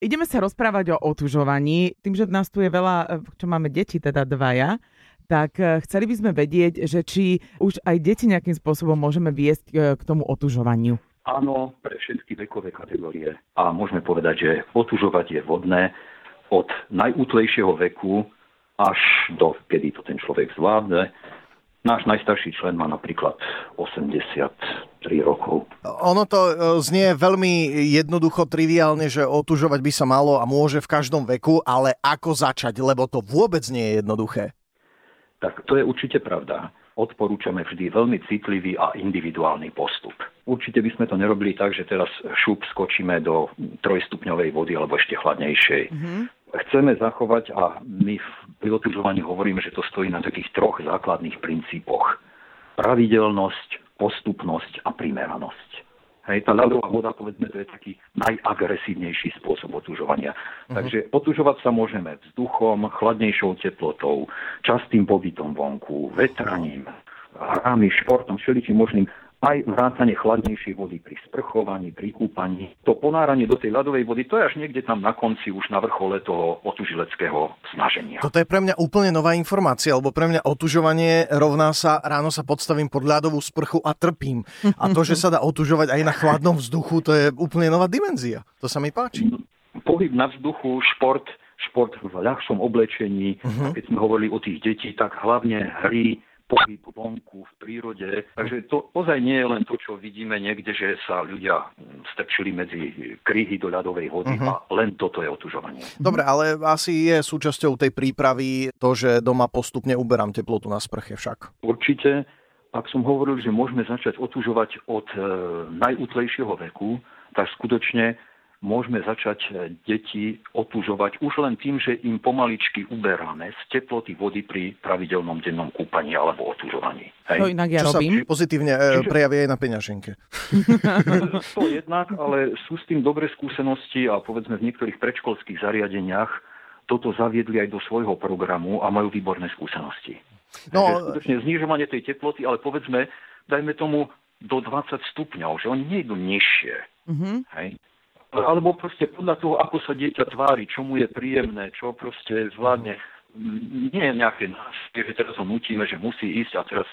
Ideme sa rozprávať o otužovaní. Tým, že nás tu je veľa, čo máme deti, teda dvaja, tak e, chceli by sme vedieť, že či už aj deti nejakým spôsobom môžeme viesť e, k tomu otužovaniu. Áno, pre všetky vekové kategórie. A môžeme povedať, že otužovať je vodné od najútlejšieho veku až do, kedy to ten človek zvládne. Náš najstarší člen má napríklad 83 rokov. Ono to e, znie veľmi jednoducho, triviálne, že otužovať by sa malo a môže v každom veku, ale ako začať, lebo to vôbec nie je jednoduché. Tak to je určite pravda. Odporúčame vždy veľmi citlivý a individuálny postup. Určite by sme to nerobili tak, že teraz šup skočíme do trojstupňovej vody alebo ešte chladnejšej. Mm-hmm chceme zachovať a my v otužovaní hovoríme, že to stojí na takých troch základných princípoch. Pravidelnosť, postupnosť a primeranosť. Hej, tá ľadová voda, povedzme, to je taký najagresívnejší spôsob otužovania. Uh-huh. Takže otužovať sa môžeme vzduchom, chladnejšou teplotou, častým pobytom vonku, vetraním, hrami, športom, všeličím možným aj vrátanie chladnejšej vody pri sprchovaní, pri kúpaní. To ponáranie do tej ľadovej vody, to je až niekde tam na konci, už na vrchole toho otužileckého snaženia. Toto je pre mňa úplne nová informácia, lebo pre mňa otužovanie rovná sa, ráno sa podstavím pod ľadovú sprchu a trpím. A to, že sa dá otužovať aj na chladnom vzduchu, to je úplne nová dimenzia. To sa mi páči. Pohyb na vzduchu, šport, šport v ľahšom oblečení, uh-huh. keď sme hovorili o tých detí, tak hlavne hry, pohyb vonku v prírode. Takže to ozaj nie je len to, čo vidíme niekde, že sa ľudia strčili medzi kryhy do ľadovej vody uh-huh. a len toto je otužovanie. Dobre, ale asi je súčasťou tej prípravy to, že doma postupne uberám teplotu na sprche však. Určite. Ak som hovoril, že môžeme začať otužovať od e, najútlejšieho veku, tak skutočne môžeme začať e, deti otužovať už len tým, že im pomaličky uberáme z teploty vody pri pravidelnom dennom kúpaní alebo otužovaní. Hej. To inak ja Čo robím. sa pozitívne e, Čiže... prejaví aj na peňaženke. to jednak, ale sú s tým dobré skúsenosti a povedzme v niektorých predškolských zariadeniach toto zaviedli aj do svojho programu a majú výborné skúsenosti. No, Takže skutočne znižovanie tej teploty, ale povedzme, dajme tomu do 20 stupňov, že oni nejdu nižšie. Mm-hmm. Hej? Alebo proste podľa toho, ako sa dieťa tvári, čo mu je príjemné, čo proste zvládne. Nie je nejaké násilie, že teraz ho nutíme, že musí ísť a teraz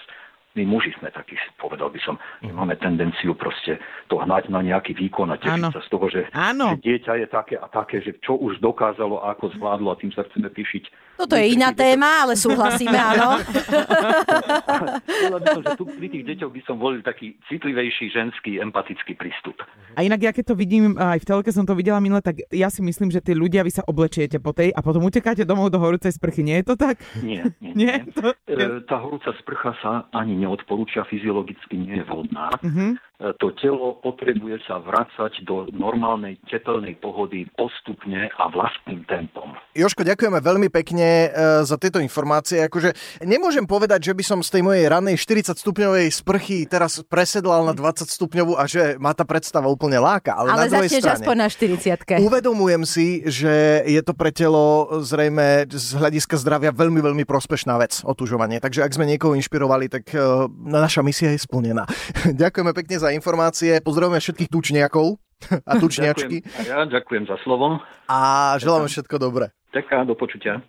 my muži sme takí, povedal by som, že máme tendenciu proste to hnať na nejaký výkon a tešiť sa z toho, že, že dieťa je také a také, že čo už dokázalo a ako zvládlo a tým sa chceme píšiť. Toto je iná téma, ale súhlasíme, áno. by som, že tu pri tých deťoch by som volil taký citlivejší, ženský, empatický prístup. A inak, ja keď to vidím, aj v telke som to videla minule, tak ja si myslím, že tí ľudia, vy sa oblečiete po tej a potom utekáte domov do horúcej sprchy. Nie je to tak? Nie, nie. nie? nie? To... E, tá horúca sprcha sa ani neodporúča, fyziologicky nie je vhodná. Uh-huh. To telo potrebuje sa vracať do normálnej tepelnej pohody postupne a vlastným tempom. Joško, ďakujeme veľmi pekne e, za tieto informácie. Akože nemôžem povedať, že by som z tej mojej ranej 40 stupňovej sprchy teraz presedlal na 20 stupňovú a že má tá predstava úplne láka. Ale, ale na druhej strane, aspoň na 40 Uvedomujem si, že je to pre telo zrejme z hľadiska zdravia veľmi, veľmi prospešná vec, otužovanie. Takže ak sme niekoho inšpirovali, tak e, naša misia je splnená. Ďakujeme pekne za informácie. Pozdravujeme všetkých tučniakov a tučniačky. Ďakujem. A ja ďakujem za slovo. A želáme všetko dobré. Ďakujem, do počutia.